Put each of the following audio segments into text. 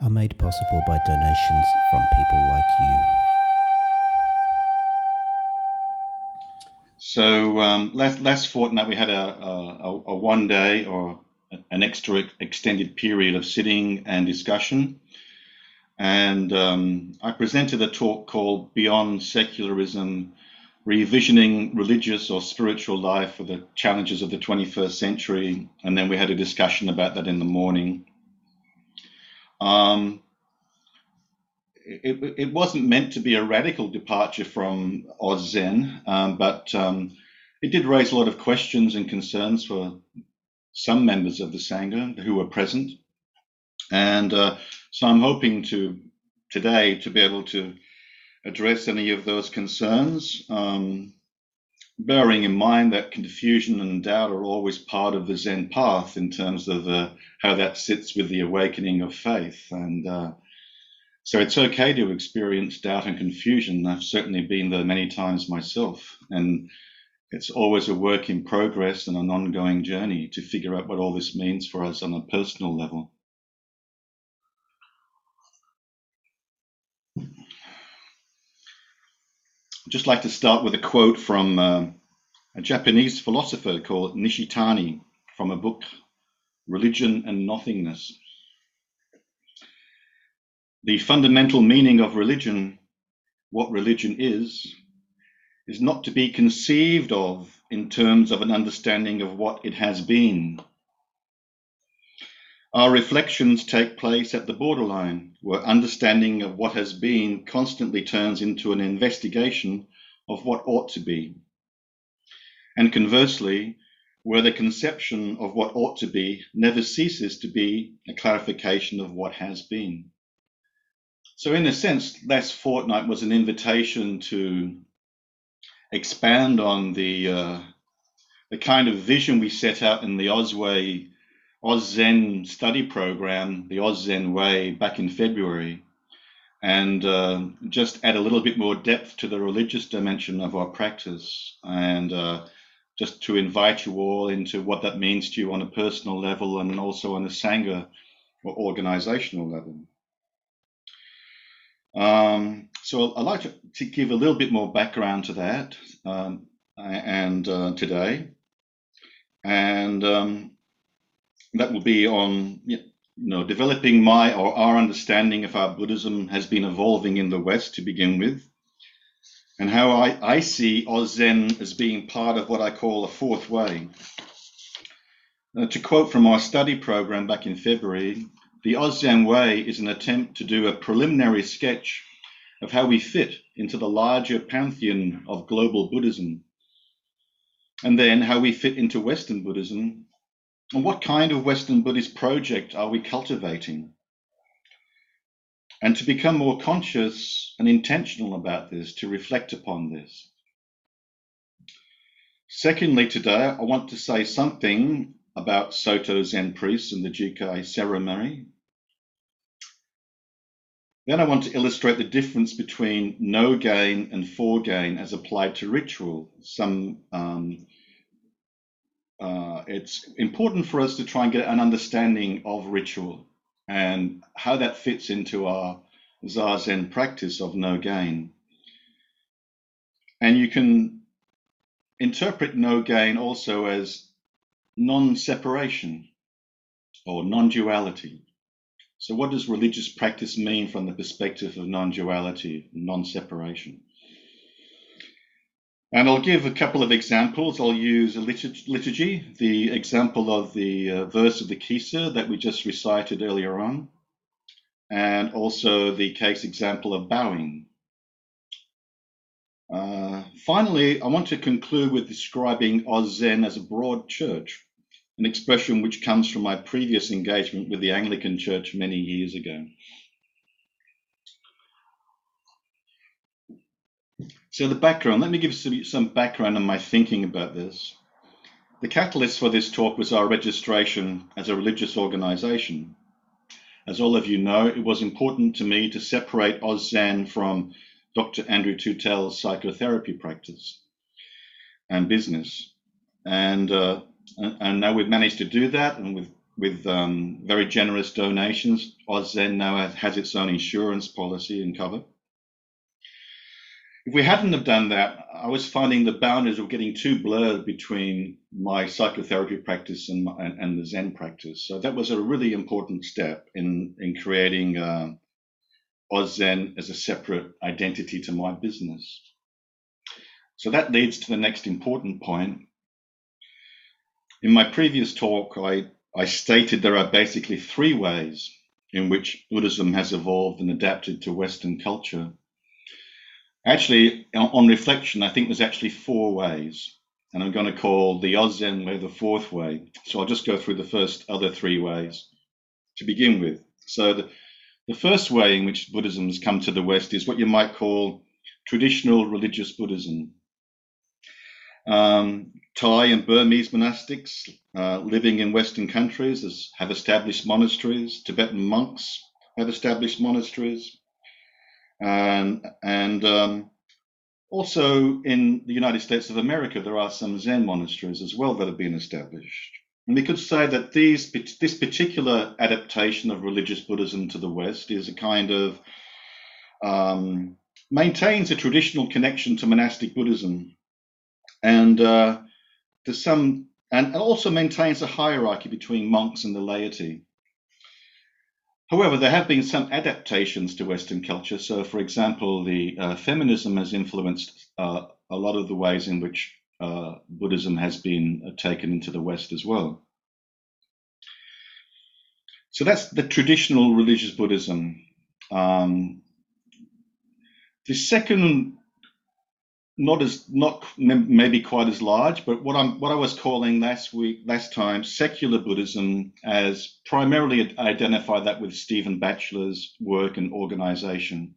are made possible by donations from people like you. So um, last, last fortnight we had a, a, a one day or an extra extended period of sitting and discussion. And um, I presented a talk called Beyond Secularism Revisioning Religious or Spiritual Life for the Challenges of the 21st Century. And then we had a discussion about that in the morning. Um, it, it wasn't meant to be a radical departure from Oz Zen, um, but um, it did raise a lot of questions and concerns for some members of the Sangha who were present. And uh, so I'm hoping to today to be able to address any of those concerns, um, bearing in mind that confusion and doubt are always part of the Zen path in terms of uh, how that sits with the awakening of faith. And uh, so it's okay to experience doubt and confusion. I've certainly been there many times myself. And it's always a work in progress and an ongoing journey to figure out what all this means for us on a personal level. Just like to start with a quote from uh, a Japanese philosopher called Nishitani from a book, Religion and Nothingness. The fundamental meaning of religion, what religion is, is not to be conceived of in terms of an understanding of what it has been. Our reflections take place at the borderline, where understanding of what has been constantly turns into an investigation of what ought to be. And conversely, where the conception of what ought to be never ceases to be a clarification of what has been. So, in a sense, last fortnight was an invitation to expand on the uh, the kind of vision we set out in the Ozway Oz Zen study program, the Oz Zen Way, back in February, and uh, just add a little bit more depth to the religious dimension of our practice, and uh, just to invite you all into what that means to you on a personal level and also on a sangha or organizational level. Um, so I'd like to, to, give a little bit more background to that um, and uh, today, and um, that will be on you know developing my or our understanding of how Buddhism has been evolving in the West to begin with, and how I, I see Zen as being part of what I call a fourth way. Uh, to quote from our study program back in February, the Zen Way is an attempt to do a preliminary sketch of how we fit into the larger pantheon of global Buddhism, and then how we fit into Western Buddhism, and what kind of Western Buddhist project are we cultivating? And to become more conscious and intentional about this, to reflect upon this. Secondly, today I want to say something about Soto Zen priests and the Jukai ceremony. Then I want to illustrate the difference between no gain and for gain as applied to ritual. Some um, uh, it's important for us to try and get an understanding of ritual and how that fits into our zazen practice of no gain. And you can interpret no gain also as non separation or non duality. So, what does religious practice mean from the perspective of non duality, non separation? And I'll give a couple of examples. I'll use a liturgy, the example of the uh, verse of the Kesa that we just recited earlier on, and also the case example of bowing. Uh, finally, I want to conclude with describing Oz Zen as a broad church an expression which comes from my previous engagement with the Anglican Church many years ago. So the background, let me give some, some background on my thinking about this. The catalyst for this talk was our registration as a religious organization. As all of you know, it was important to me to separate AusZen from Dr. Andrew Tootell's psychotherapy practice and business. And, uh, and now we've managed to do that, and with with um, very generous donations, AusZen now has its own insurance policy and cover. If we hadn't have done that, I was finding the boundaries were getting too blurred between my psychotherapy practice and, and, and the Zen practice. So that was a really important step in in creating uh, AusZen as a separate identity to my business. So that leads to the next important point. In my previous talk, I, I stated there are basically three ways in which Buddhism has evolved and adapted to Western culture. Actually, on reflection, I think there's actually four ways, and I'm going to call the AusZen way the fourth way. So I'll just go through the first other three ways to begin with. So the, the first way in which Buddhism has come to the West is what you might call traditional religious Buddhism. Um, Thai and Burmese monastics uh, living in Western countries have established monasteries. Tibetan monks have established monasteries. And, and um, also in the United States of America, there are some Zen monasteries as well that have been established. And we could say that these, this particular adaptation of religious Buddhism to the West is a kind of um, maintains a traditional connection to monastic Buddhism and uh, some and also maintains a hierarchy between monks and the laity. However, there have been some adaptations to Western culture. So, for example, the uh, feminism has influenced uh, a lot of the ways in which uh, Buddhism has been uh, taken into the West as well. So that's the traditional religious Buddhism. Um, the second not as not maybe quite as large, but what I'm what I was calling last week last time secular Buddhism as primarily identify that with Stephen Batchelor's work and organization,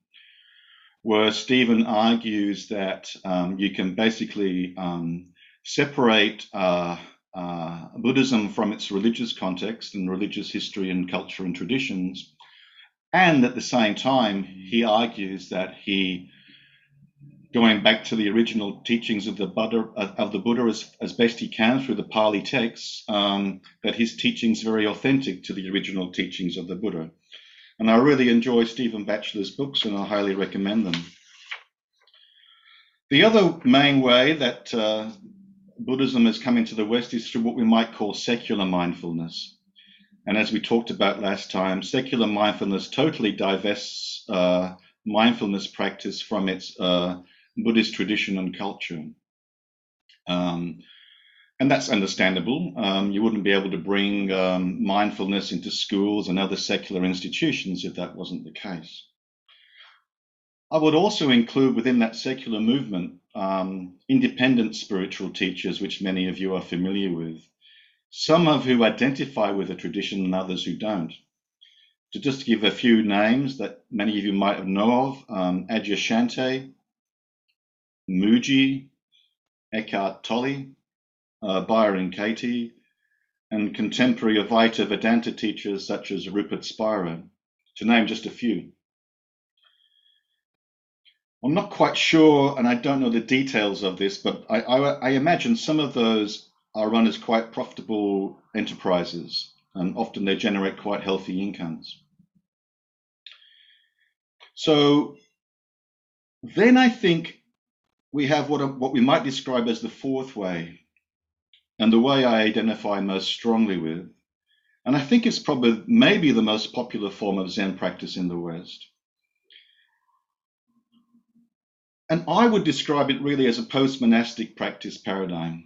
where Stephen argues that um, you can basically um, separate uh, uh, Buddhism from its religious context and religious history and culture and traditions, and at the same time he argues that he going back to the original teachings of the Buddha, of the Buddha as, as best he can through the Pali texts, um, that his teachings are very authentic to the original teachings of the Buddha. And I really enjoy Stephen Batchelor's books, and I highly recommend them. The other main way that uh, Buddhism has come into the West is through what we might call secular mindfulness. And as we talked about last time, secular mindfulness totally divests uh, mindfulness practice from its uh, Buddhist tradition and culture. Um, and that's understandable. Um, you wouldn't be able to bring um, mindfulness into schools and other secular institutions if that wasn't the case. I would also include within that secular movement um, independent spiritual teachers, which many of you are familiar with, some of who identify with the tradition and others who don't. To just give a few names that many of you might have know of, um, Mooji, Eckhart Tolle, uh, Byron Katie, and contemporary Advaita Vedanta teachers such as Rupert Spira, to name just a few. I'm not quite sure, and I don't know the details of this, but I, I, I imagine some of those are run as quite profitable enterprises, and often they generate quite healthy incomes. So then I think we have what, what we might describe as the fourth way, and the way I identify most strongly with. And I think it's probably maybe the most popular form of Zen practice in the West. And I would describe it really as a post monastic practice paradigm,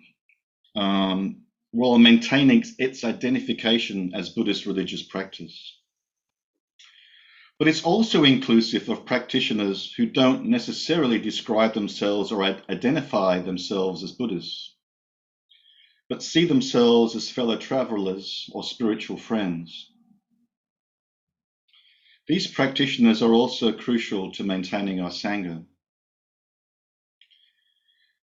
um, while maintaining its identification as Buddhist religious practice. But it's also inclusive of practitioners who don't necessarily describe themselves or identify themselves as Buddhists, but see themselves as fellow travelers or spiritual friends. These practitioners are also crucial to maintaining our Sangha.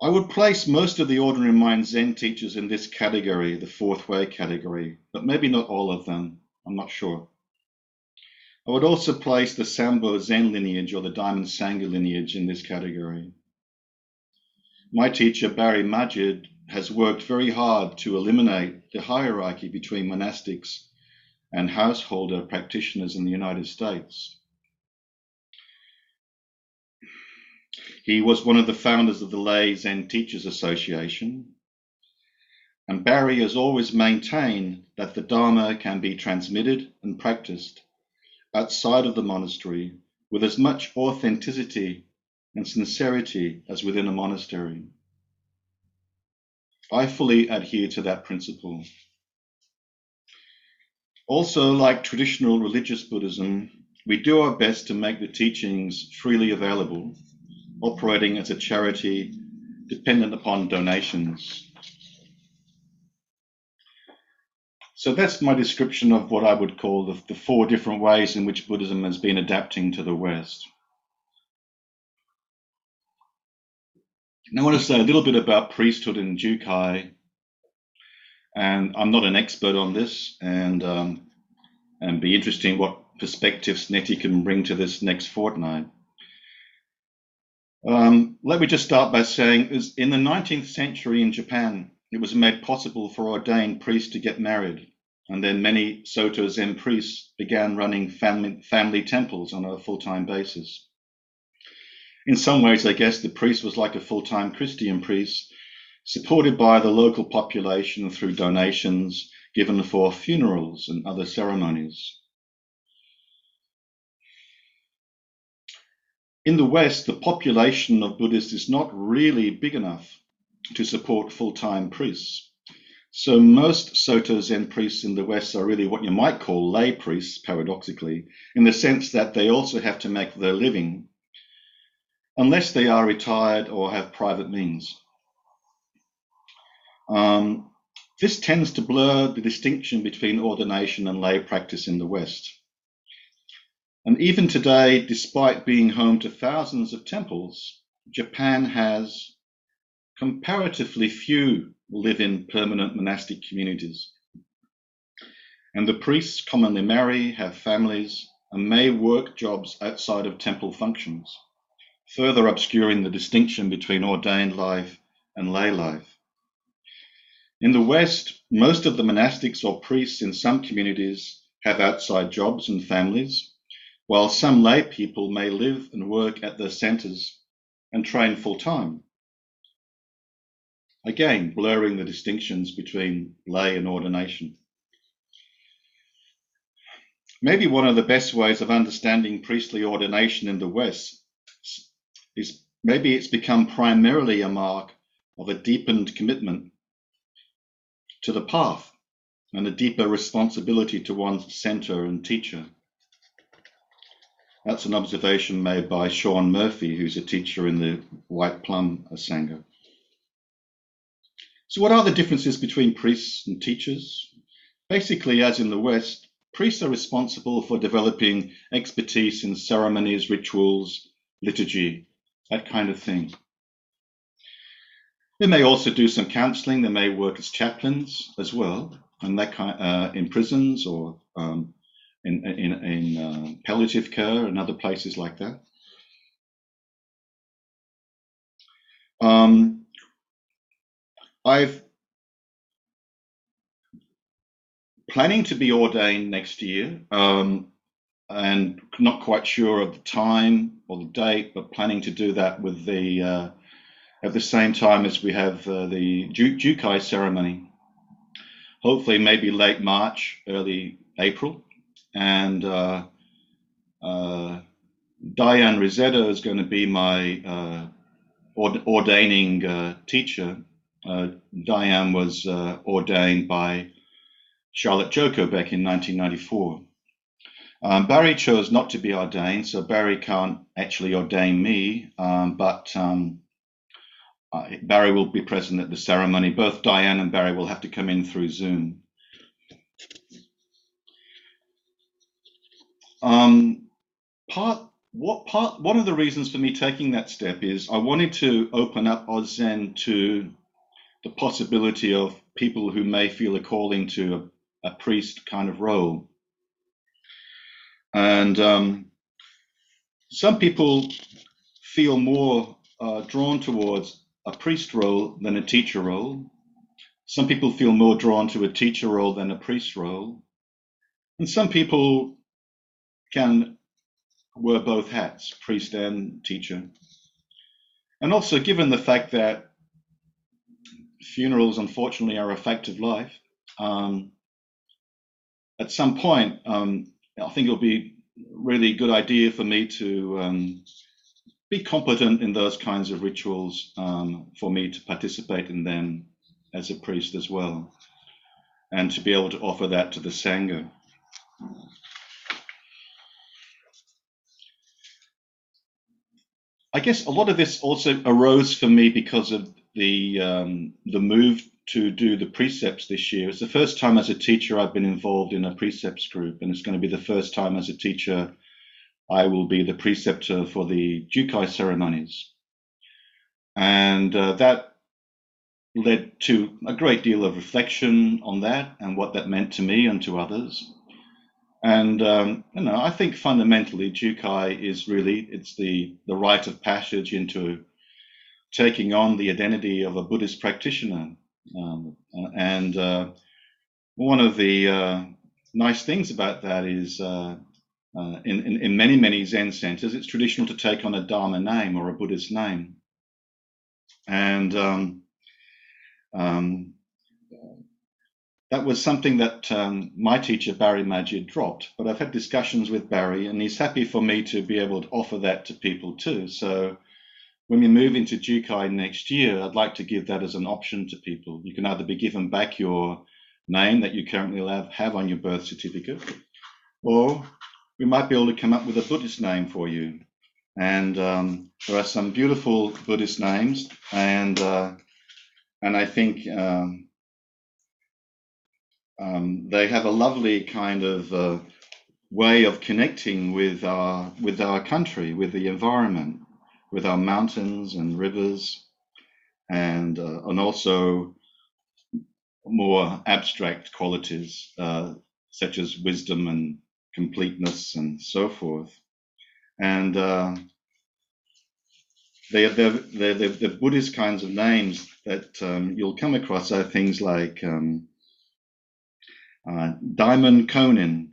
I would place most of the ordinary mind Zen teachers in this category, the fourth way category, but maybe not all of them. I'm not sure. I would also place the Sambo Zen lineage or the Diamond Sangha lineage in this category. My teacher, Barry Magid, has worked very hard to eliminate the hierarchy between monastics and householder practitioners in the United States. He was one of the founders of the Lay Zen Teachers Association. And Barry has always maintained that the Dharma can be transmitted and practiced outside of the monastery with as much authenticity and sincerity as within a monastery. I fully adhere to that principle. Also, like traditional religious Buddhism, we do our best to make the teachings freely available operating as a charity dependent upon donations. So that's my description of what I would call the, the, four different ways in which Buddhism has been adapting to the West. Now I want to say a little bit about priesthood in Jukai. And I'm not an expert on this, and um, and be interesting what perspectives Nettie can bring to this next fortnight. Um, let me just start by saying, is in the 19th century in Japan, it was made possible for ordained priests to get married, and then many Soto Zen priests began running family, family temples on a full-time basis. In some ways, I guess the priest was like a full-time Christian priest, supported by the local population through donations given for funerals and other ceremonies. In the West, the population of Buddhists is not really big enough to support full time priests. So most Soto Zen priests in the West are really what you might call lay priests, paradoxically, in the sense that they also have to make their living, unless they are retired or have private means. Um, this tends to blur the distinction between ordination and lay practice in the West. And even today, despite being home to thousands of temples, Japan has comparatively few live in permanent monastic communities. And the priests commonly marry, have families, and may work jobs outside of temple functions, further obscuring the distinction between ordained life and lay life. In the West, most of the monastics or priests in some communities have outside jobs and families, while some lay people may live and work at their centres and train full time. Again, blurring the distinctions between lay and ordination. Maybe one of the best ways of understanding priestly ordination in the West is maybe it's become primarily a mark of a deepened commitment to the path and a deeper responsibility to one's center and teacher. That's an observation made by Sean Murphy, who's a teacher in the White Plum Sangha. So, what are the differences between priests and teachers? Basically, as in the West, priests are responsible for developing expertise in ceremonies, rituals, liturgy, that kind of thing. They may also do some counseling. They may work as chaplains as well, and that kind uh, in prisons or um, in, in, in uh, palliative care and other places like that. Um, I've planning to be ordained next year um, and not quite sure of the time or the date, but planning to do that with the uh, at the same time as we have uh, the Jukai ceremony. Hopefully, maybe late March, early April and uh, uh, Diane Rizzetto is going to be my uh, ordaining uh, teacher. Uh, Diane was uh, ordained by Charlotte Joko back in 1994. Um, Barry chose not to be ordained, so Barry can't actually ordain me, um, but um, Barry will be present at the ceremony. Both Diane and Barry will have to come in through Zoom. Um, part what part one of the reasons for me taking that step is I wanted to open up Oz to the possibility of people who may feel a calling to a, a priest kind of role. And um, some people feel more uh, drawn towards a priest role than a teacher role. Some people feel more drawn to a teacher role than a priest role. And some people can wear both hats, priest and teacher. And also, given the fact that funerals, unfortunately, are a fact of life, um, at some point, um, I think it'll be really good idea for me to um, be competent in those kinds of rituals um, for me to participate in them as a priest as well, and to be able to offer that to the Sangha. I guess a lot of this also arose for me because of the um, the move to do the precepts this year. It's the first time as a teacher I've been involved in a precepts group, and it's going to be the first time as a teacher I will be the preceptor for the Jukai ceremonies. And uh, that led to a great deal of reflection on that and what that meant to me and to others. And um, you know, I think fundamentally Jukai is really it's the the rite of passage into taking on the identity of a Buddhist practitioner. Um, and uh, one of the uh, nice things about that is uh, uh, in, in, in, many, many Zen centers, it's traditional to take on a Dharma name or a Buddhist name. And um, um, that was something that um, my teacher Barry Magid dropped. But I've had discussions with Barry, and he's happy for me to be able to offer that to people too. So when we move into Jukai next year, I'd like to give that as an option to people. You can either be given back your name that you currently have, on your birth certificate, or we might be able to come up with a Buddhist name for you. And um, there are some beautiful Buddhist names, and uh, and I think um, um, they have a lovely kind of uh, way of connecting with our with our country, with the environment, with our mountains and rivers, and uh, and also more abstract qualities uh, such as wisdom and completeness and so forth. And uh, they, they're, they're, they're, the Buddhist kinds of names that um, you'll come across are things like um, uh, Daimon Konin.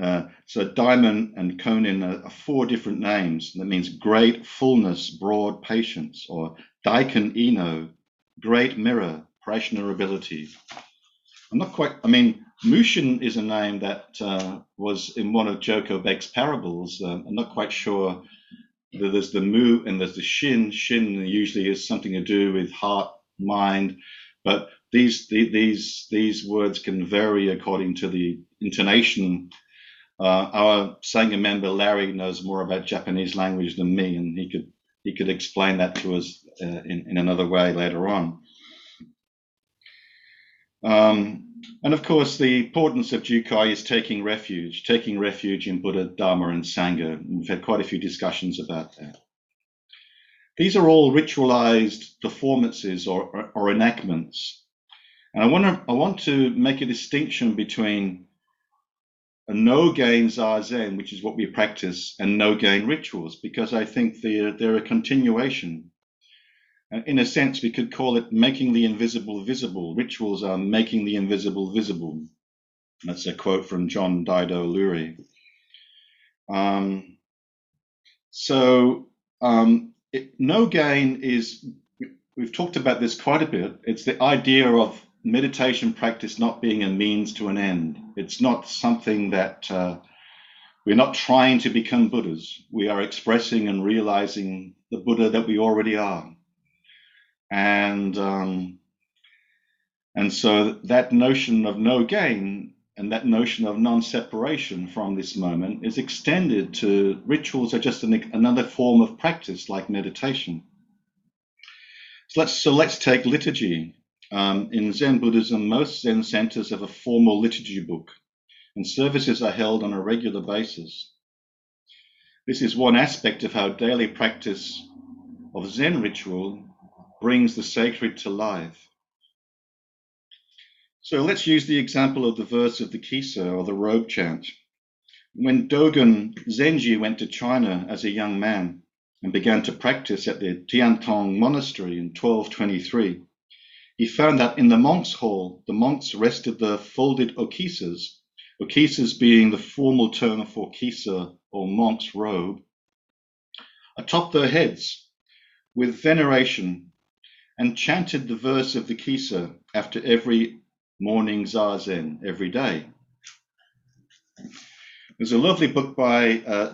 Uh, so Diamond and Konin are, are, four different names. That means great fullness, broad patience, or Daiken Ino, great mirror, prajna ability. I'm not quite, I mean, Mushin is a name that uh, was in one of Joko Beck's parables. Um, I'm not quite sure. That there's the mu and there's the shin. Shin usually is something to do with heart, mind, but these these these words can vary according to the intonation. Uh, our Sangha member Larry knows more about Japanese language than me, and he could he could explain that to us uh, in in another way later on. Um, and of course, the importance of Jukai is taking refuge, taking refuge in Buddha, Dharma, and Sangha. We've had quite a few discussions about that. These are all ritualized performances or, or, or enactments and I want to I want to make a distinction between a no gain zazen, which is what we practice, and no gain rituals, because I think they're they're a continuation. In a sense, we could call it making the invisible visible. Rituals are making the invisible visible. That's a quote from John Daido Loori. Um, so um, it, no gain is we've talked about this quite a bit. It's the idea of meditation practice not being a means to an end. It's not something that uh, we're not trying to become Buddhas. We are expressing and realizing the Buddha that we already are. And um, and so that notion of no gain and that notion of non-separation from this moment is extended to rituals are just an, another form of practice like meditation. So let's so let's take liturgy. Um, in Zen Buddhism, most Zen centers have a formal liturgy book, and services are held on a regular basis. This is one aspect of how daily practice of Zen ritual brings the sacred to life. So let's use the example of the verse of the Kisa or the robe chant. When Dogen Zenji went to China as a young man and began to practice at the Tiantong Monastery in 1223, he found that in the monks' hall, the monks rested the folded okesas, okesas being the formal term for kesa or monk's robe, atop their heads with veneration and chanted the verse of the kesa after every morning zazen, every day. There's a lovely book by uh,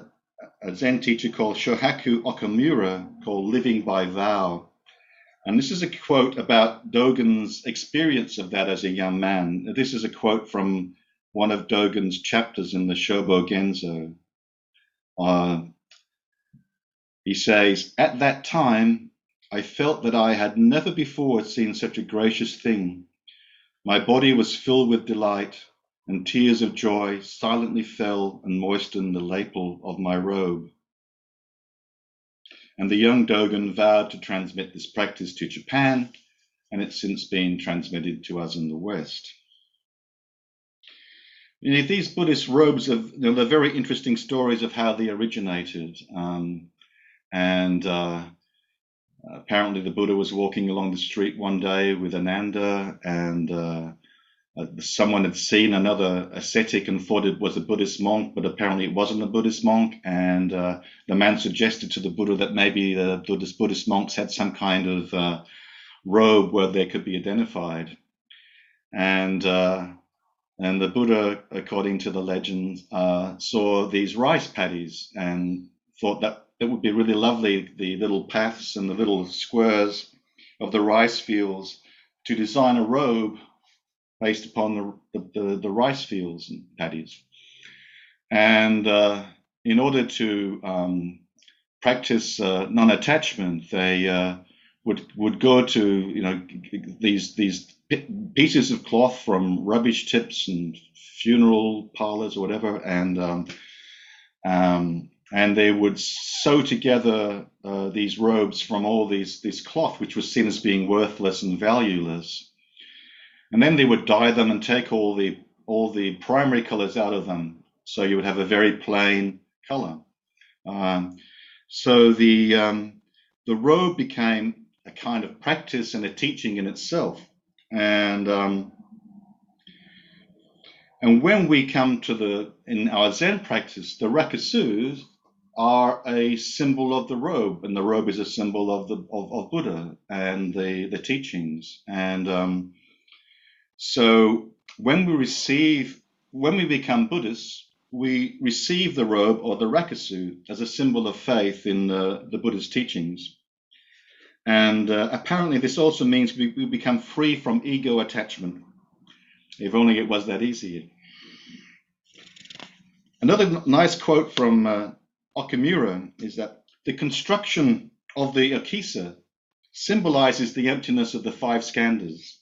a Zen teacher called Shohaku Okumura called Living by Vow. And this is a quote about Dogen's experience of that as a young man. This is a quote from one of Dogen's chapters in the Shobo Genzo. Uh, he says, At that time, I felt that I had never before seen such a gracious thing. My body was filled with delight and tears of joy silently fell and moistened the lapel of my robe. And the young Dogen vowed to transmit this practice to Japan, and it's since been transmitted to us in the West. You know, these Buddhist robes have you know, they're very interesting stories of how they originated. Um, and uh, apparently, the Buddha was walking along the street one day with Ananda, and uh, someone had seen another ascetic and thought it was a Buddhist monk, but apparently it wasn't a Buddhist monk. And uh, the man suggested to the Buddha that maybe the Buddhist, Buddhist monks had some kind of uh, robe where they could be identified. And uh, and the Buddha, according to the legend, uh, saw these rice paddies and thought that it would be really lovely, the little paths and the little squares of the rice fields, to design a robe based upon the, the, the rice fields and paddies. And uh, in order to um, practice uh, non-attachment, they uh, would would go to you know these these pieces of cloth from rubbish tips and funeral parlors or whatever, and um, um, and they would sew together uh, these robes from all these this cloth, which was seen as being worthless and valueless and then they would dye them and take all the all the primary colors out of them, so you would have a very plain color. Um, so the um, the robe became a kind of practice and a teaching in itself, and um, and when we come to the in our Zen practice, the rakusus are a symbol of the robe, and the robe is a symbol of the of, of Buddha and the the teachings, and um, so when we receive, when we become Buddhists, we receive the robe or the rakusu as a symbol of faith in the, the Buddha's teachings. And uh, apparently, this also means we, we become free from ego attachment. If only it was that easy. Another nice quote from uh, Okumura is that the construction of the Okesa symbolizes the emptiness of the five skandhas.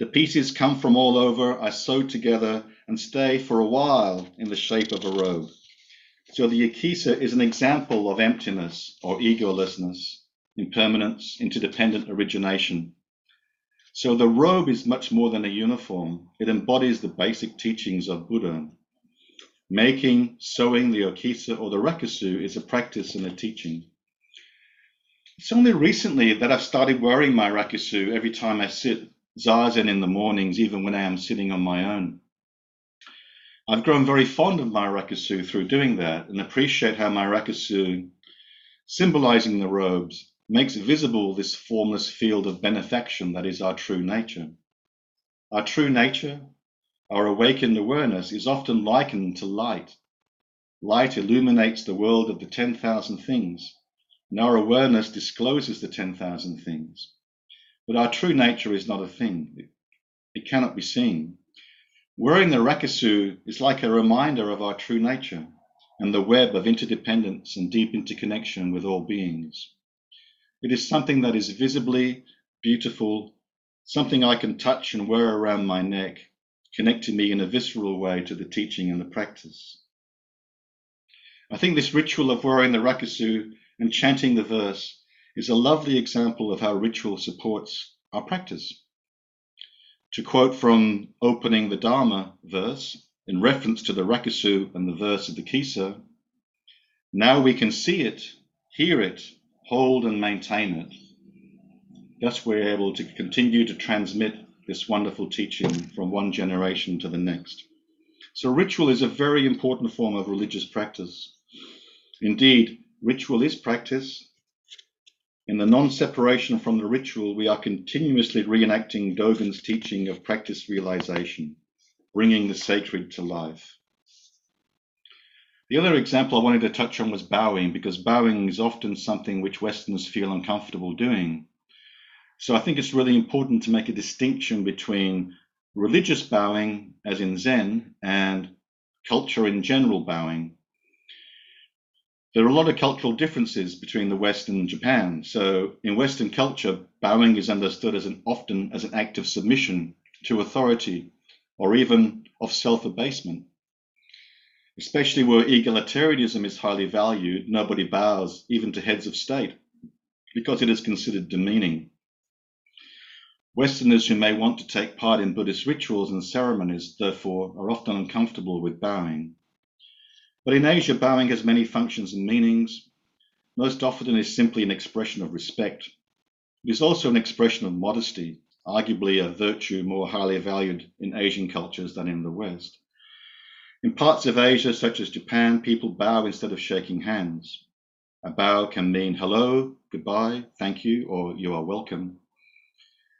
The pieces come from all over, are sewed together, and stay for a while in the shape of a robe. So the Okesa is an example of emptiness or egolessness, impermanence, interdependent origination. So the robe is much more than a uniform. It embodies the basic teachings of Buddha. Making, sewing the Okesa or the Rakusu is a practice and a teaching. It's only recently that I've started wearing my Rakusu every time I sit zazen in the mornings, even when I am sitting on my own. I've grown very fond of my rakusu through doing that and appreciate how my rakusu, symbolizing the robes, makes visible this formless field of benefaction that is our true nature. Our true nature, our awakened awareness, is often likened to light. Light illuminates the world of the 10,000 things, and our awareness discloses the 10,000 things. But our true nature is not a thing. It, it cannot be seen. Wearing the rakusu is like a reminder of our true nature and the web of interdependence and deep interconnection with all beings. It is something that is visibly beautiful, something I can touch and wear around my neck, connecting me in a visceral way to the teaching and the practice. I think this ritual of wearing the rakusu and chanting the verse is a lovely example of how ritual supports our practice. To quote from opening the Dharma verse, in reference to the rakusu and the verse of the Kesa, now we can see it, hear it, hold and maintain it. Thus we're able to continue to transmit this wonderful teaching from one generation to the next. So ritual is a very important form of religious practice. Indeed, ritual is practice. In the non-separation from the ritual, we are continuously reenacting Dogen's teaching of practice realization, bringing the sacred to life. The other example I wanted to touch on was bowing, because bowing is often something which Westerners feel uncomfortable doing. So I think it's really important to make a distinction between religious bowing, as in Zen, and culture in general bowing there are a lot of cultural differences between the West and Japan. So in Western culture, bowing is understood as an often as an act of submission to authority or even of self-abasement. Especially where egalitarianism is highly valued, nobody bows even to heads of state because it is considered demeaning. Westerners who may want to take part in Buddhist rituals and ceremonies, therefore, are often uncomfortable with bowing. But in Asia, bowing has many functions and meanings. Most often it is simply an expression of respect. It is also an expression of modesty, arguably a virtue more highly valued in Asian cultures than in the West. In parts of Asia, such as Japan, people bow instead of shaking hands. A bow can mean hello, goodbye, thank you, or you are welcome.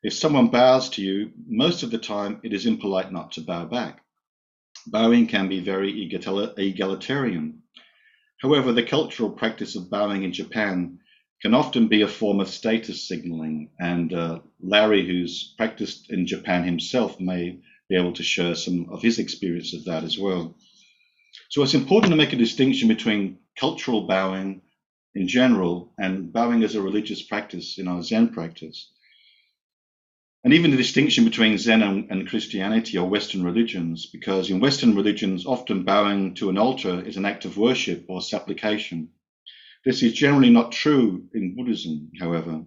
If someone bows to you, most of the time it is impolite not to bow back. Bowing can be very egalitarian. However, the cultural practice of bowing in Japan can often be a form of status signaling, and uh, Larry, who's practiced in Japan himself, may be able to share some of his experience of that as well. So it's important to make a distinction between cultural bowing in general and bowing as a religious practice in our Zen practice. And even the distinction between Zen and, and, Christianity or Western religions, because in Western religions, often bowing to an altar is an act of worship or supplication. This is generally not true in Buddhism, however.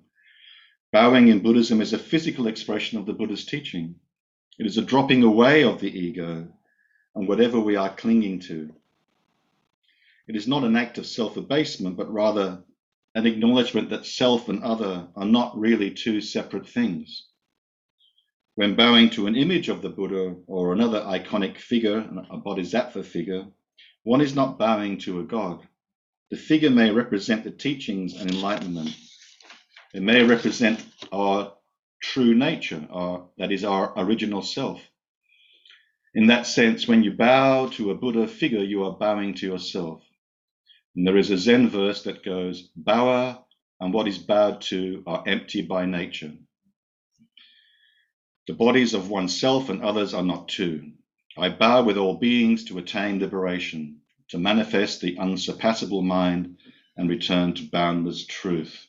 Bowing in Buddhism is a physical expression of the Buddha's teaching. It is a dropping away of the ego and whatever we are clinging to. It is not an act of self abasement, but rather an acknowledgement that self and other are not really two separate things. When bowing to an image of the Buddha or another iconic figure, a bodhisattva figure, one is not bowing to a god. The figure may represent the teachings and enlightenment. It may represent our true nature, our, that is, our original self. In that sense, when you bow to a Buddha figure, you are bowing to yourself. And there is a Zen verse that goes, Bower and what is bowed to are empty by nature. The bodies of oneself and others are not two. I bow with all beings to attain liberation, to manifest the unsurpassable mind and return to boundless truth.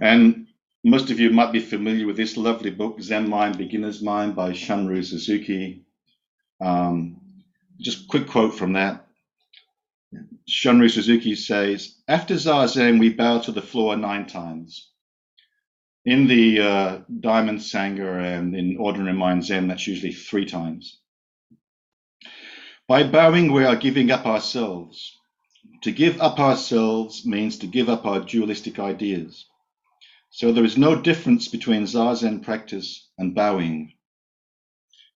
And most of you might be familiar with this lovely book, Zen Mind, Beginner's Mind by Shunryu Suzuki. Um, just quick quote from that. Shunryu Suzuki says, After Zazen, we bow to the floor nine times. In the uh, Diamond Sangha and in Ordinary Mind Zen, that's usually three times. By bowing, we are giving up ourselves. To give up ourselves means to give up our dualistic ideas. So there is no difference between Zazen practice and bowing.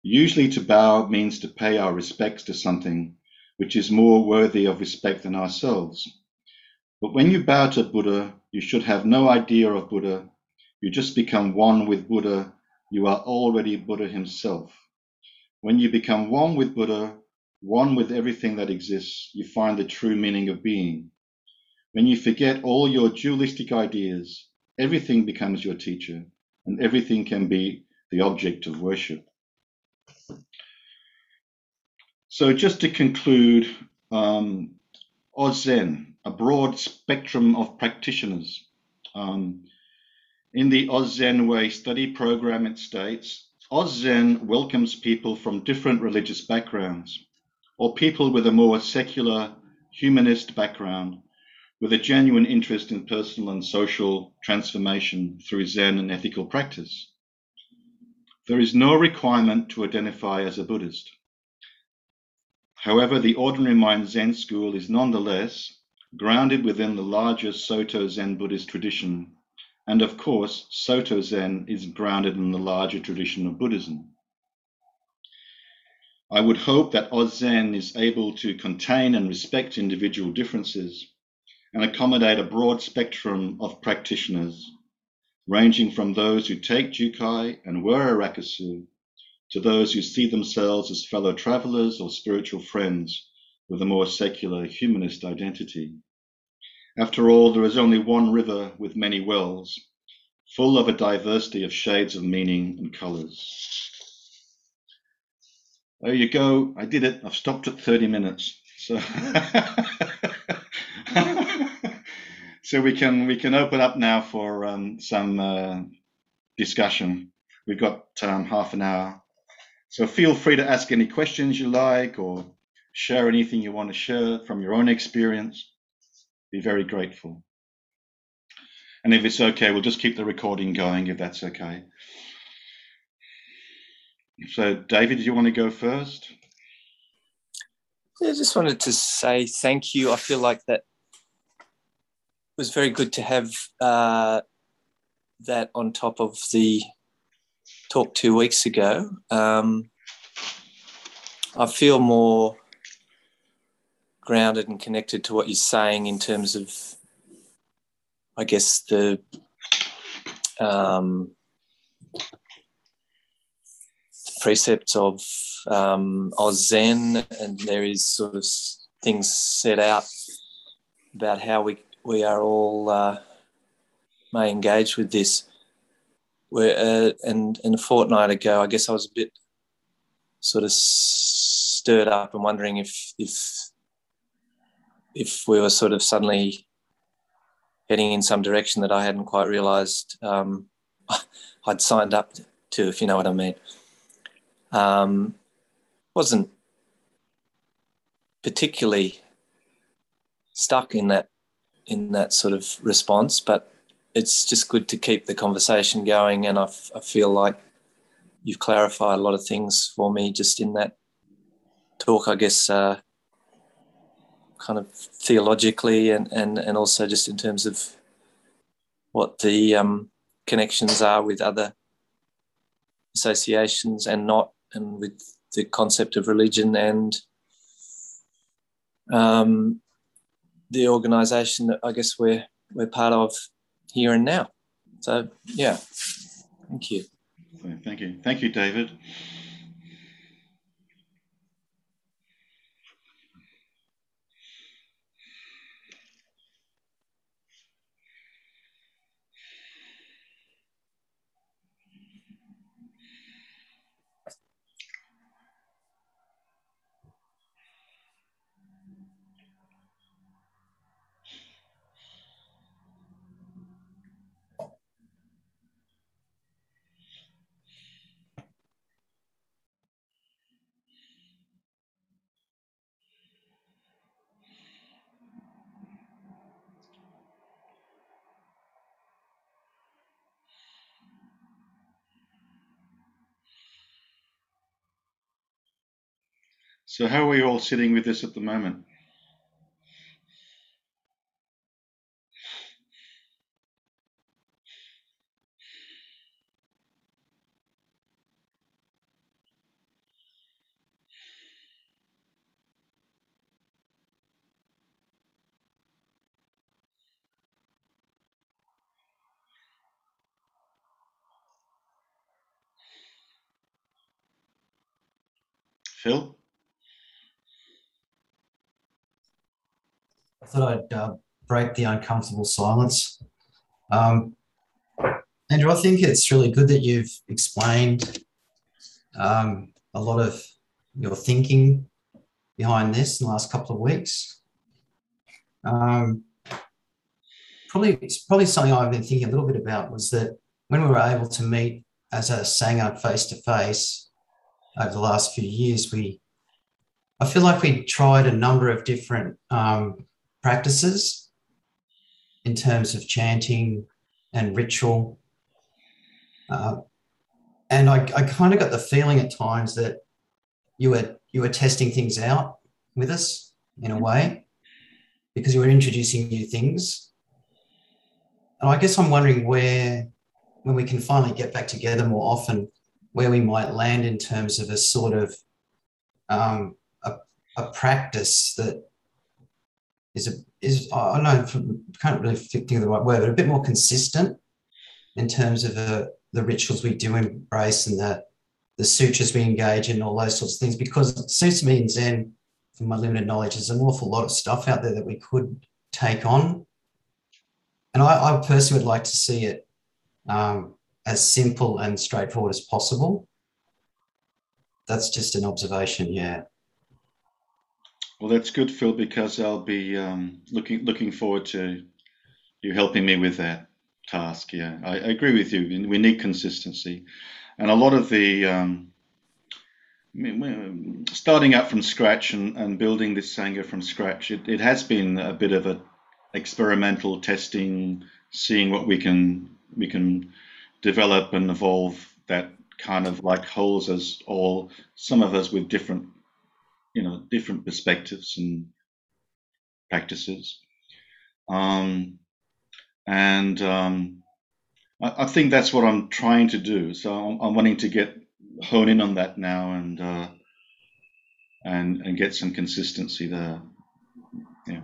Usually to bow means to pay our respects to something which is more worthy of respect than ourselves. But when you bow to Buddha, you should have no idea of Buddha you just become one with Buddha. You are already Buddha himself. When you become one with Buddha, one with everything that exists, you find the true meaning of being. When you forget all your dualistic ideas, everything becomes your teacher, and everything can be the object of worship. So, just to conclude, um, Ozen, a broad spectrum of practitioners. Um, in the Oz Zen Way study program, it states Oz Zen welcomes people from different religious backgrounds. or people with a more secular, humanist background with a genuine interest in personal and social transformation through Zen and ethical practice. There is no requirement to identify as a Buddhist. However, the Ordinary Mind Zen school is nonetheless grounded within the larger Soto Zen Buddhist tradition, and of course, Soto Zen is grounded in the larger tradition of Buddhism. I would hope that Oz Zen is able to contain and respect individual differences and accommodate a broad spectrum of practitioners, ranging from those who take Jukai and wear rakusu to those who see themselves as fellow travelers or spiritual friends with a more secular humanist identity. After all, there is only one river with many wells, full of a diversity of shades of meaning and colors. There you go. I did it. I've stopped at 30 minutes. So so we can we can open up now for um, some uh, discussion. We've got um, half an hour, so feel free to ask any questions you like or share anything you want to share from your own experience. Be very grateful. And if it's okay, we'll just keep the recording going if that's okay. So, David, do you want to go first? Yeah, I just wanted to say thank you. I feel like that was very good to have uh, that on top of the talk two weeks ago. Um, I feel more grounded and connected to what you're saying in terms of, I guess, the um, precepts of um, Zen, and there is sort of things set out about how we we are all uh, may engage with this. Where uh, and, and a fortnight ago, I guess I was a bit sort of stirred up and wondering if if if we were sort of suddenly heading in some direction that I hadn't quite realised um, I'd signed up to, if you know what I mean. Um, wasn't particularly stuck in that in that sort of response, but it's just good to keep the conversation going. And I, f- I feel like you've clarified a lot of things for me just in that talk, I guess, uh, kind of theologically and, and, and also just in terms of what the um, connections are with other associations and not, and with the concept of religion and um, the organisation that I guess we're we're part of here and now. So yeah, thank you. Thank you, thank you, David. So, how are you all sitting with this at the moment? Phil? Thought I'd uh, break the uncomfortable silence. Um, Andrew, I think it's really good that you've explained um, a lot of your thinking behind this in the last couple of weeks. Um, probably, probably something I've been thinking a little bit about was that when we were able to meet as a Sangha face to face over the last few years, we I feel like we tried a number of different um, practices in terms of chanting and ritual. Uh, and I, I kind of got the feeling at times that you were you were testing things out with us in a way because you were introducing new things. And I guess I'm wondering where, when we can finally get back together more often, where we might land in terms of a sort of um, a, a practice that is a is I know can't really think of the right word, but a bit more consistent in terms of uh, the rituals we do embrace and the the sutras we engage in, all those sorts of things. Because it seems to me in Zen, from my limited knowledge, there's an awful lot of stuff out there that we could take on. And I, I personally would like to see it um, as simple and straightforward as possible. That's just an observation, yeah. Well, that's good, Phil, because I'll be um, looking looking forward to you helping me with that task. Yeah, I, I agree with you. We need consistency, and a lot of the um, starting up from scratch and, and building this Sangha from scratch, it, it has been a bit of a experimental testing, seeing what we can we can develop and evolve that kind of like holds us all, some of us with different, you know, different perspectives and practices. Um, and um, I, I, think that's what I'm trying to do. So I'm, I'm wanting to get hone in on that now and uh, and and get some consistency there. Yeah.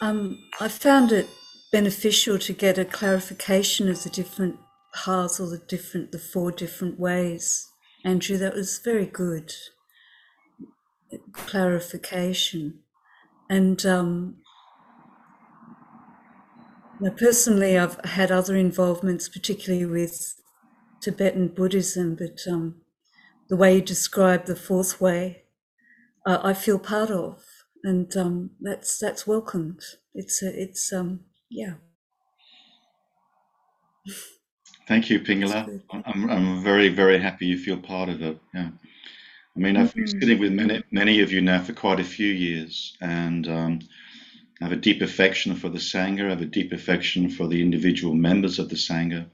Um, I found it beneficial to get a clarification of the different paths or the different the four different ways. Andrew, that was very good clarification. And um, now personally, I've had other involvements, particularly with Tibetan Buddhism, but um, the way you describe the fourth way, uh, I feel part of, and um, that's that's welcomed. It's a, it's um, yeah. Thank you, Pingala. I'm, I'm very, very happy you feel part of it. Yeah. I mean, I've been mm-hmm. sitting with many, many of you now for quite a few years, and um, I have a deep affection for the Sangha. I have a deep affection for the individual members of the Sangha.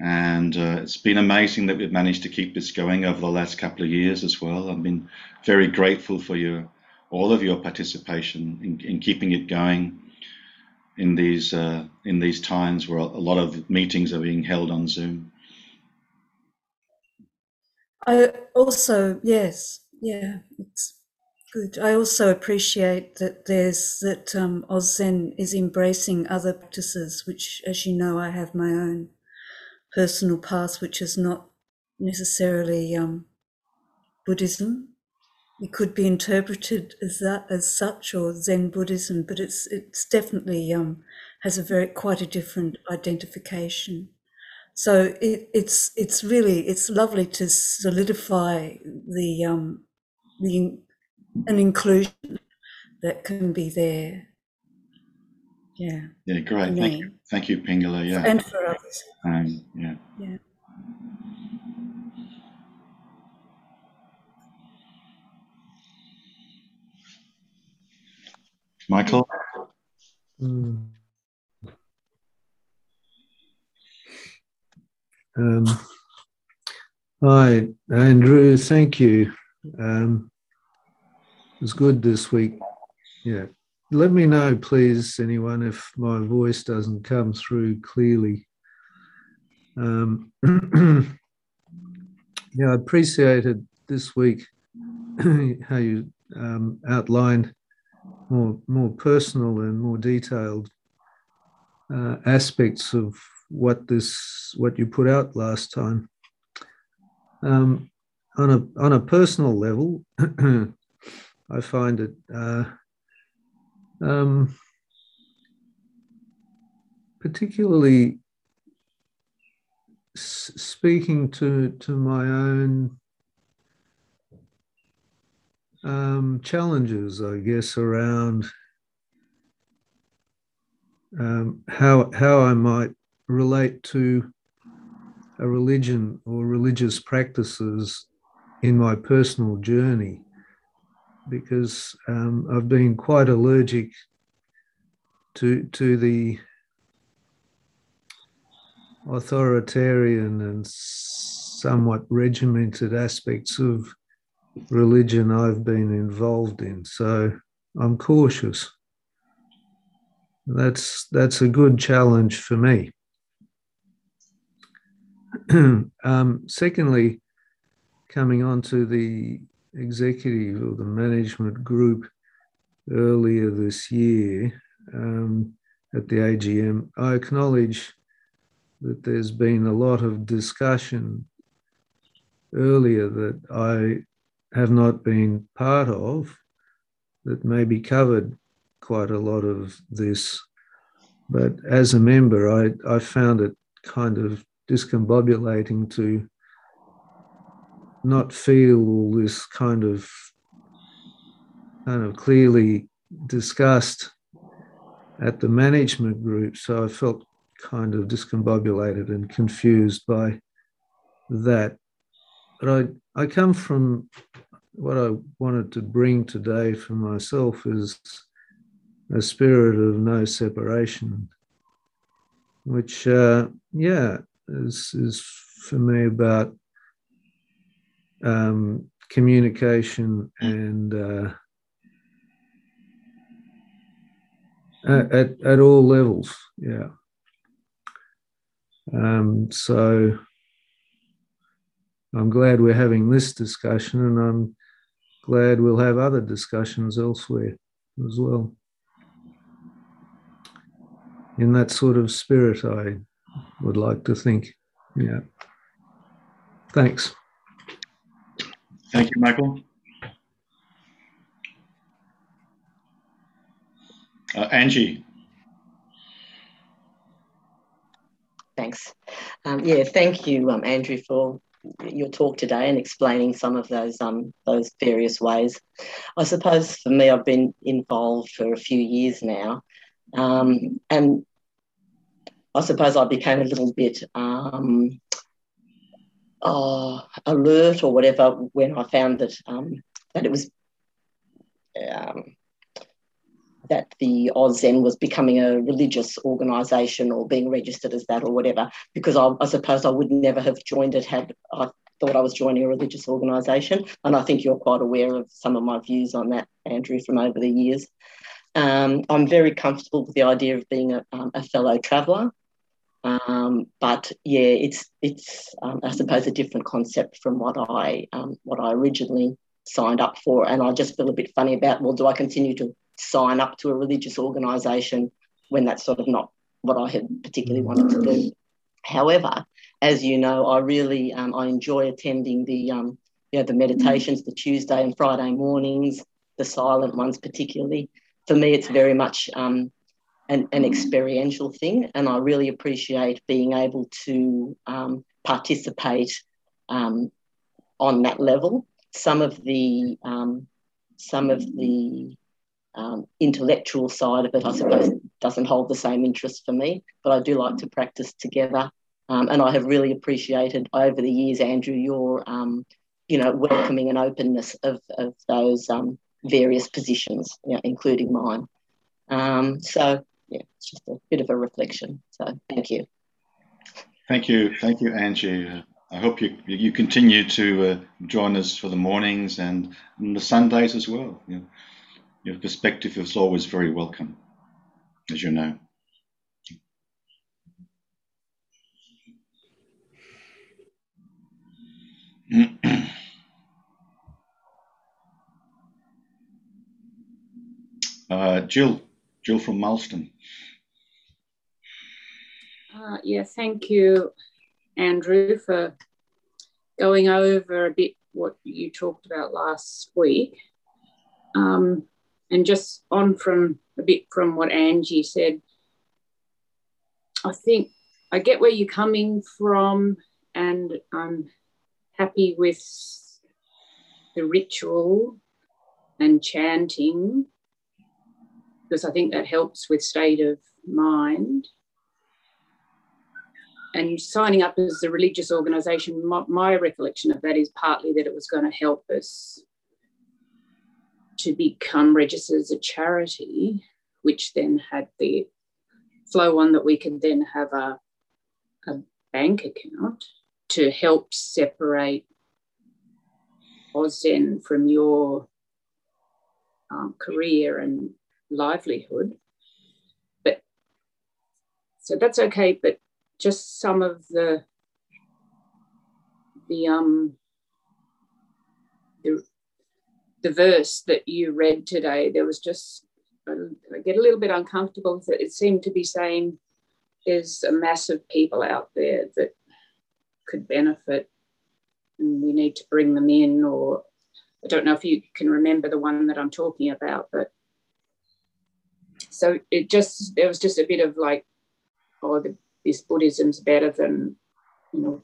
And uh, it's been amazing that we've managed to keep this going over the last couple of years as well. I've been very grateful for your all of your participation in, in keeping it going in these uh, in these times where a lot of meetings are being held on Zoom. I also yes, yeah, it's good. I also appreciate that there's that um, Zen is embracing other practices, which, as you know, I have my own personal path, which is not necessarily um, Buddhism it could be interpreted as that as such or Zen Buddhism, but it's it's definitely um, has a very quite a different identification. So it, it's it's really it's lovely to solidify the um, the an inclusion that can be there. Yeah. Yeah, great. Thank you. Thank you, Pingala. Yeah. And for others. Um, yeah. Yeah. Michael? Mm. Um, hi, Andrew. Thank you. Um, it was good this week. Yeah. Let me know, please, anyone, if my voice doesn't come through clearly. Um, yeah, I appreciated this week how you um, outlined more more personal and more detailed uh, aspects of what this what you put out last time. Um, on a on a personal level, I find it uh, um, particularly speaking to to my own um, challenges, I guess, around um, how how I might relate to a religion or religious practices in my personal journey, because um, I've been quite allergic to to the authoritarian and somewhat regimented aspects of religion I've been involved in. So I'm cautious. That's that's a good challenge for me. um, secondly, coming on to the executive or the management group earlier this year um, at the AGM, I acknowledge that there's been a lot of discussion earlier that I have not been part of that maybe covered quite a lot of this. But as a member, I, I found it kind of discombobulating to not feel all this kind of kind of clearly discussed at the management group. So I felt kind of discombobulated and confused by that. But I, I come from what I wanted to bring today for myself is a spirit of no separation, which, uh, yeah, is, is for me about um, communication and uh, at, at all levels, yeah. Um, so I'm glad we're having this discussion, and I'm glad we'll have other discussions elsewhere as well. In that sort of spirit, I would like to think. Yeah. Thanks. Thank you, Michael. Uh, Angie. Thanks. Um, yeah, thank you, um, Andrew, for your talk today and explaining some of those um, those various ways. I suppose for me, I've been involved for a few years now, um, and I suppose I became a little bit um, uh, alert or whatever when I found that um, that it was um, that the Zen was becoming a religious organisation or being registered as that or whatever, because I, I, suppose I would never have joined it had I thought I was joining a religious organisation. And I think you're quite aware of some of my views on that, Andrew, from over the years. Um, I'm very comfortable with the idea of being a, um, a fellow traveller. Um, but yeah, it's it's um, I suppose a different concept from what I um, what I originally signed up for, and I just feel a bit funny about well, do I continue to sign up to a religious organisation when that's sort of not what I had particularly wanted to do. However, as you know, I really um, I enjoy attending the um, you know the meditations, the Tuesday and Friday mornings, the silent ones particularly. For me, it's very much um, an, an experiential thing, and I really appreciate being able to um, participate um, on that level. Some of the um, some of the um, intellectual side of it, I suppose, doesn't hold the same interest for me, but I do like to practice together. Um, and I have really appreciated over the years, Andrew, your um, you know welcoming and openness of, of those um, various positions, you know, including mine. Um, so yeah, it's just a bit of a reflection. So thank you. Thank you, thank you, Angie. I hope you you continue to uh, join us for the mornings and, the Sundays as well. Your perspective is always very welcome, as you know. uh, Jill, Jill from Marsden. Uh, yeah, thank you, Andrew, for going over a bit what you talked about last week. Um, and just on from a bit from what Angie said, I think I get where you're coming from, and I'm happy with the ritual and chanting because I think that helps with state of mind. And signing up as a religious organisation, my, my recollection of that is partly that it was going to help us to become registered as a charity, which then had the flow on that we could then have a, a bank account to help separate Oz Zen from your um, career and livelihood. But so that's okay, but just some of the the um the, the verse that you read today, there was just I get a little bit uncomfortable with it. It seemed to be saying there's a mass of people out there that could benefit and we need to bring them in or I don't know if you can remember the one that I'm talking about, but so it just there was just a bit of like, oh, the, this Buddhism's better than you know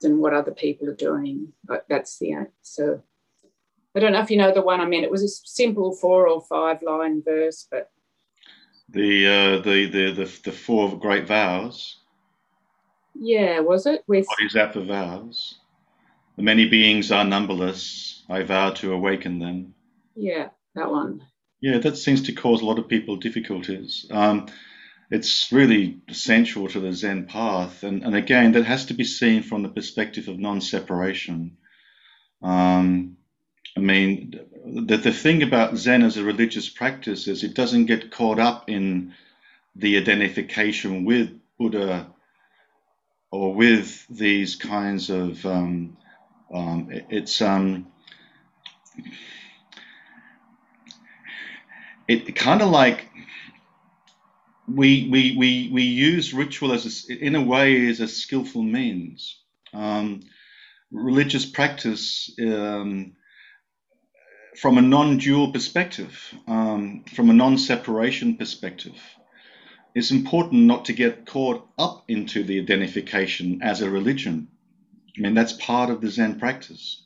than what other people are doing. But that's the so I don't know if you know the one I meant. It was a simple four or five line verse, but the uh, the, the the the four great vows. Yeah, was it? With what is that for vows? The many beings are numberless. I vow to awaken them. Yeah, that one. Yeah, that seems to cause a lot of people difficulties. Um, it's really essential to the Zen path, and, and again, that has to be seen from the perspective of non-separation. Um, I mean, the, the thing about Zen as a religious practice is it doesn't get caught up in the identification with Buddha or with these kinds of um, um, it, it's um, it kind of like we we we we use ritual as a, in a way as a skillful means. Um, religious practice um, from a non-dual perspective, um, from a non-separation perspective, it's important not to get caught up into the identification as a religion. I mean, that's part of the Zen practice.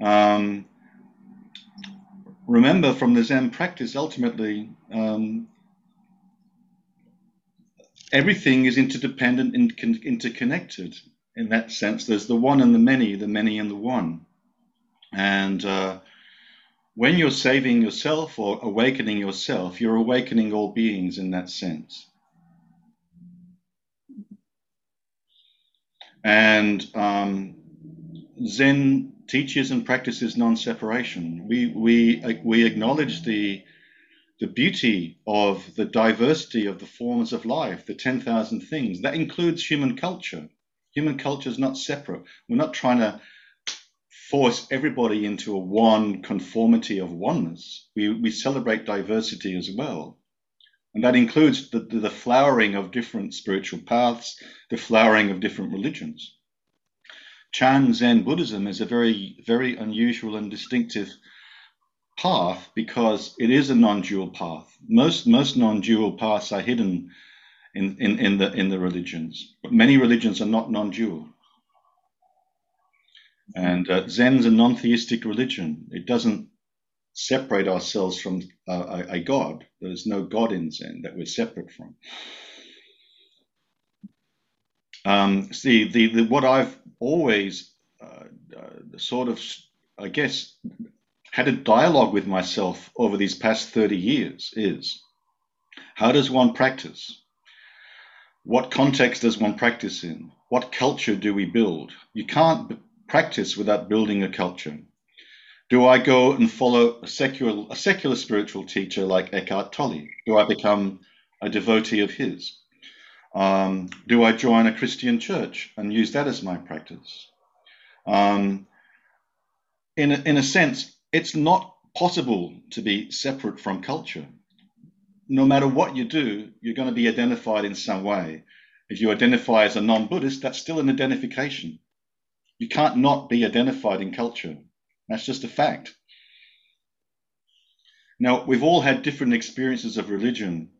Um, remember, from the Zen practice, ultimately, um, everything is interdependent and interconnected. In that sense, there's the one and the many, the many and the one. And uh, when you're saving yourself or awakening yourself, you're awakening all beings in that sense. And um, Zen teaches and practices non-separation. We we we acknowledge the the beauty of the diversity of the forms of life, the 10,000 things. That includes human culture. Human culture is not separate. We're not trying to force everybody into a one conformity of oneness. We, we celebrate diversity as well. And that includes the, the, the flowering of different spiritual paths, the flowering of different religions. Chan Zen Buddhism is a very, very unusual and distinctive path because it is a non-dual path. Most most non-dual paths are hidden in, in, in the in the religions, but many religions are not non-dual. And uh, Zen's a non-theistic religion. It doesn't separate ourselves from uh, a, a, God. There's no God in Zen that we're separate from. Um, see, the, the, what I've always uh, uh, sort of, I guess, had a dialogue with myself over these past 30 years is how does one practice? What context does one practice in? What culture do we build? You can't practice without building a culture. Do I go and follow a secular, a secular spiritual teacher like Eckhart Tolle? Do I become a devotee of his? Um, do I join a Christian church and use that as my practice? Um, in, a, in a sense, it's not possible to be separate from culture. No matter what you do, you're going to be identified in some way. If you identify as a non Buddhist, that's still an identification. You can't not be identified in culture. That's just a fact. Now, we've all had different experiences of religion.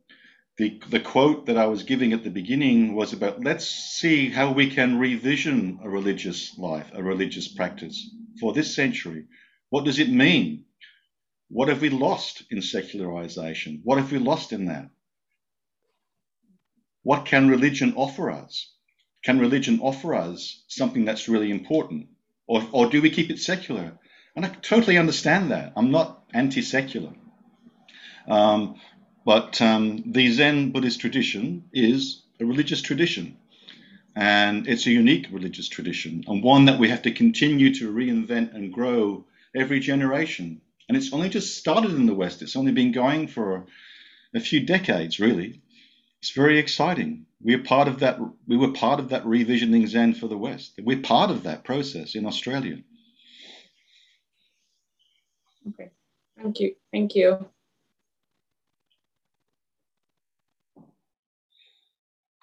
the, the quote that I was giving at the beginning was about let's see how we can revision a religious life, a religious practice for this century. What does it mean? What have we lost in secularization? What have we lost in that? What can religion offer us? Can religion offer us something that's really important? Or, or do we keep it secular? And I totally understand that. I'm not anti secular. Um, but um, the Zen Buddhist tradition is a religious tradition. And it's a unique religious tradition and one that we have to continue to reinvent and grow every generation. And it's only just started in the West, it's only been going for a few decades, really. It's very exciting. We're part of that. We were part of that revisioning Zen for the West. We're part of that process in Australia. Okay, thank you, thank you.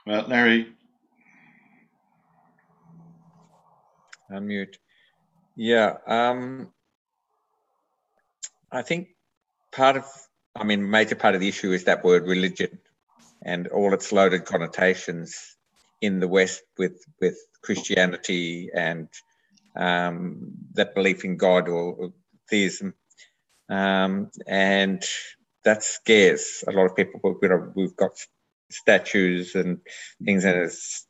Well, Larry. Unmute. Yeah. Um, I think part of, I mean, major part of the issue is that word religion and all its loaded connotations in the West with with Christianity and um, that belief in God or, theism, um, and that scares a lot of people. You know, we've got statues and things, and it's.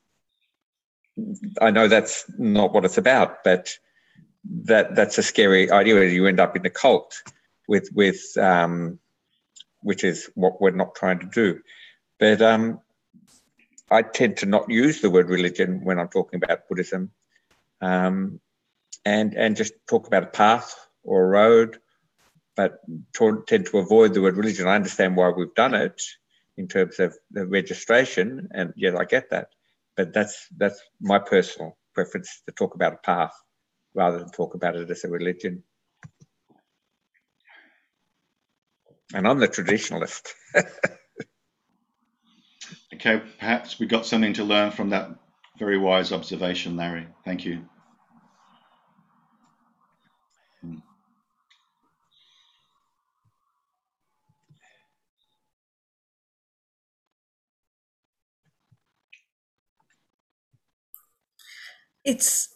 I know that's not what it's about, but that that's a scary idea. You end up in a cult with with um, which is what we're not trying to do. But um, I tend to not use the word religion when I'm talking about Buddhism, um, and and just talk about a path or a road, but tend to avoid the word religion. I understand why we've done it in terms of the registration, and yes, I get that. But that's that's my personal preference to talk about a path rather than talk about it as a religion. And I'm the traditionalist. okay, perhaps we got something to learn from that very wise observation, Larry. Thank you. It's.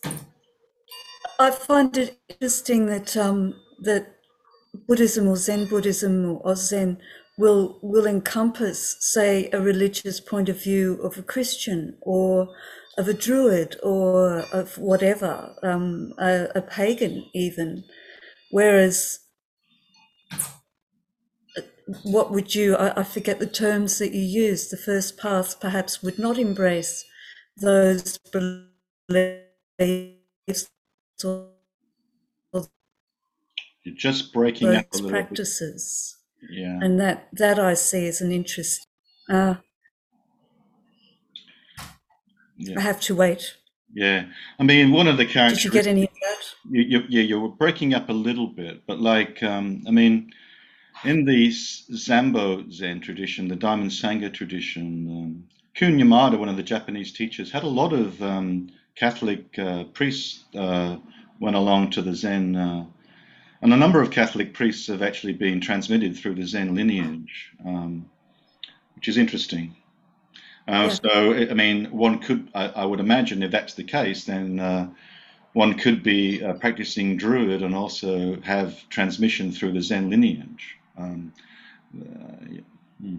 I find it interesting that um, that Buddhism or Zen Buddhism or Zen will will encompass, say, a religious point of view of a Christian or of a Druid or of whatever, um, a, a pagan even, whereas what would you I, I, forget the terms that you use the first path perhaps would not embrace those beliefs or you're just breaking little practices. Bit. Yeah. And that that I see as an interest. Uh, yeah. I have to wait. Yeah, I mean, one of the characters. Did you get any of that? You, you, yeah, you were breaking up a little bit, but like, um, I mean, in the Sanbo Zen tradition, the Diamond Sangha tradition, um, Koun Yamada, one of the Japanese teachers, had a lot of um, Catholic uh, priests uh, went along to the Zen uh, and a number of Catholic priests have actually been transmitted through the Zen lineage, um, which is interesting. Uh, yeah. So, I mean, one could, I, I, would imagine, if that's the case, then uh, one could be uh, practicing Druid and also have transmission through the Zen lineage. Um, yeah. hmm.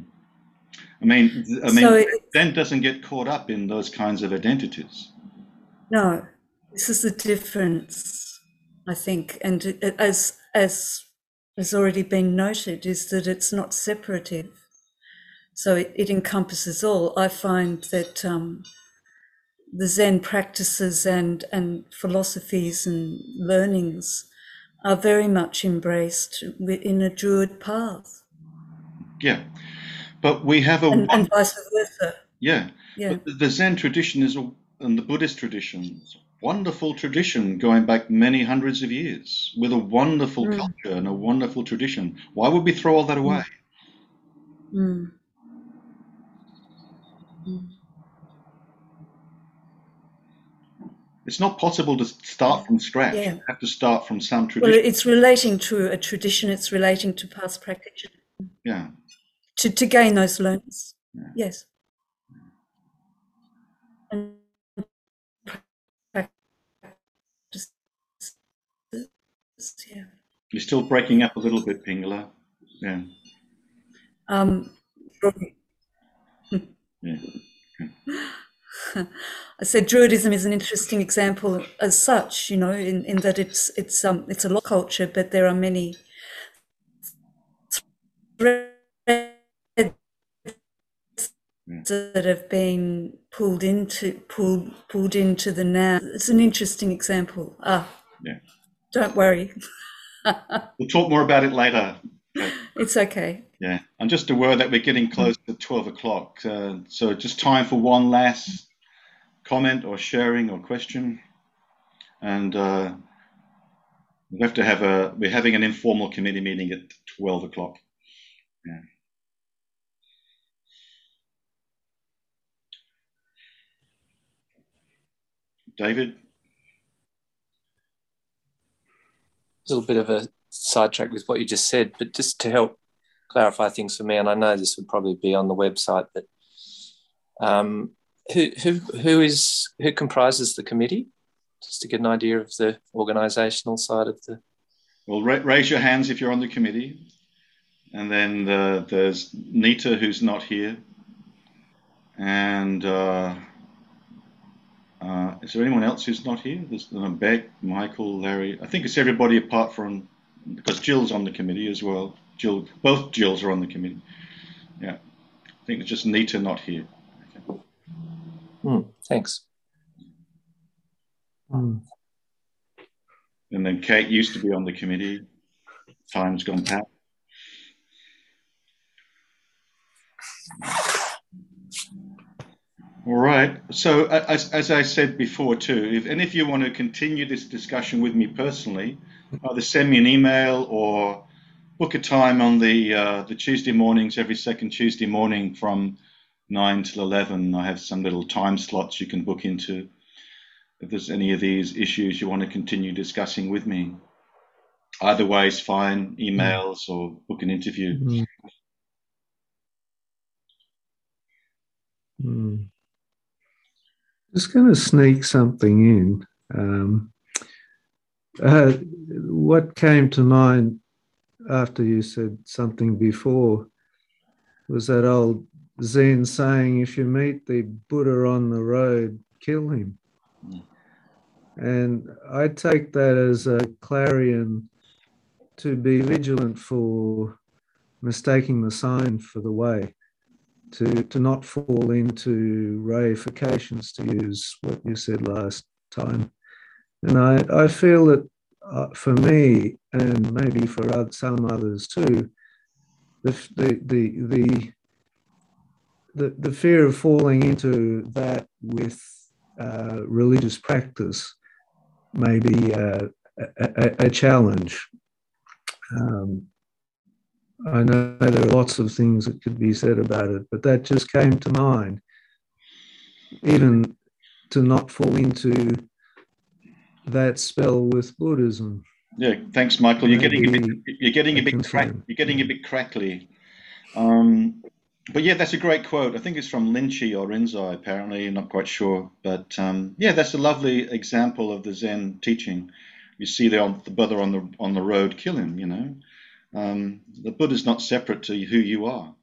I mean, I mean, so Zen doesn't get caught up in those kinds of identities. No, this is the difference. I think, and as as has already been noted, is that it's not separative. So it, it encompasses all. I find that um, the Zen practices and and philosophies and learnings are very much embraced in a Druid path. Yeah, but we have a and, and vice versa. Yeah, yeah. But the Zen tradition is and the Buddhist tradition wonderful tradition going back many hundreds of years with a wonderful mm. culture and a wonderful tradition. Why would we throw all that away? Mm. Mm. It's not possible to start from scratch. Yeah. You have to start from some tradition. Well, it's relating to a tradition, it's relating to past practice. Yeah. To, to gain those learnings. Yeah. Yes. And yeah. You're still breaking up a little bit, Pingala. Yeah. Um, Yeah. I said Druidism is an interesting example as such, you know, in, in that it's it's um it's a lot culture, but there are many threads that have been pulled into pulled pulled into the now. It's an interesting example. Ah, Yeah. Don't worry, We'll talk more about it later. it's okay. Yeah, I'm just aware that we're getting close to 12 o'clock. Uh, so just time for one last comment or sharing or question. And uh, we have to have a, we're having an informal committee meeting at 12 o'clock. Yeah. David? a little bit of a sidetrack with what you just said, but just to help clarify things for me, and I know this would probably be on the website, but um, who who who is who comprises the committee? Just to get an idea of the organisational side of the. Well, ra- raise your hands if you're on the committee. And then the, there's Nita, who's not here. And uh, uh, is there anyone else who's not here? There's uh, Beck, Michael, Larry. I think it's everybody apart from because Jill's on the committee as well. Jill, both Jills are on the committee. Yeah, I think it's just Nita not here. Hmm, thanks. Hmm. And then Kate used to be on the committee. Time's gone past. All right. So, as, as I said before, too, if any of you want to continue this discussion with me personally, either send me an email or book a time on the uh, the Tuesday mornings, every second Tuesday morning from nine till eleven. I have some little time slots you can book into. If there's any of these issues you want to continue discussing with me, either way is fine. Emails or book an interview. Hmm. Hmm. Just going to sneak something in. Um, uh, what came to mind after you said something before was that old Zen saying, if you meet the Buddha on the road, kill him. And I take that as a clarion to be vigilant for mistaking the sign for the way, to, to not fall into reifications, to use what you said last time. And I, I feel that uh, for me, and maybe for some others too, the, the, the, the, the, the fear of falling into that with uh, religious practice may be uh, a, a, a challenge. Um, I know there are lots of things that could be said about it, but that just came to mind. Even to not fall into that spell with Buddhism. Yeah, thanks, Michael. You're getting a bit, you're getting a bit crack, you're getting a bit crackly. Um, but yeah, that's a great quote. I think it's from Linchi or Rinzai, apparently. I'm not quite sure, but um, yeah, that's a lovely example of the Zen teaching. You see the, the Buddha on the on the road, kill him. You know, um, the is not separate to who you are.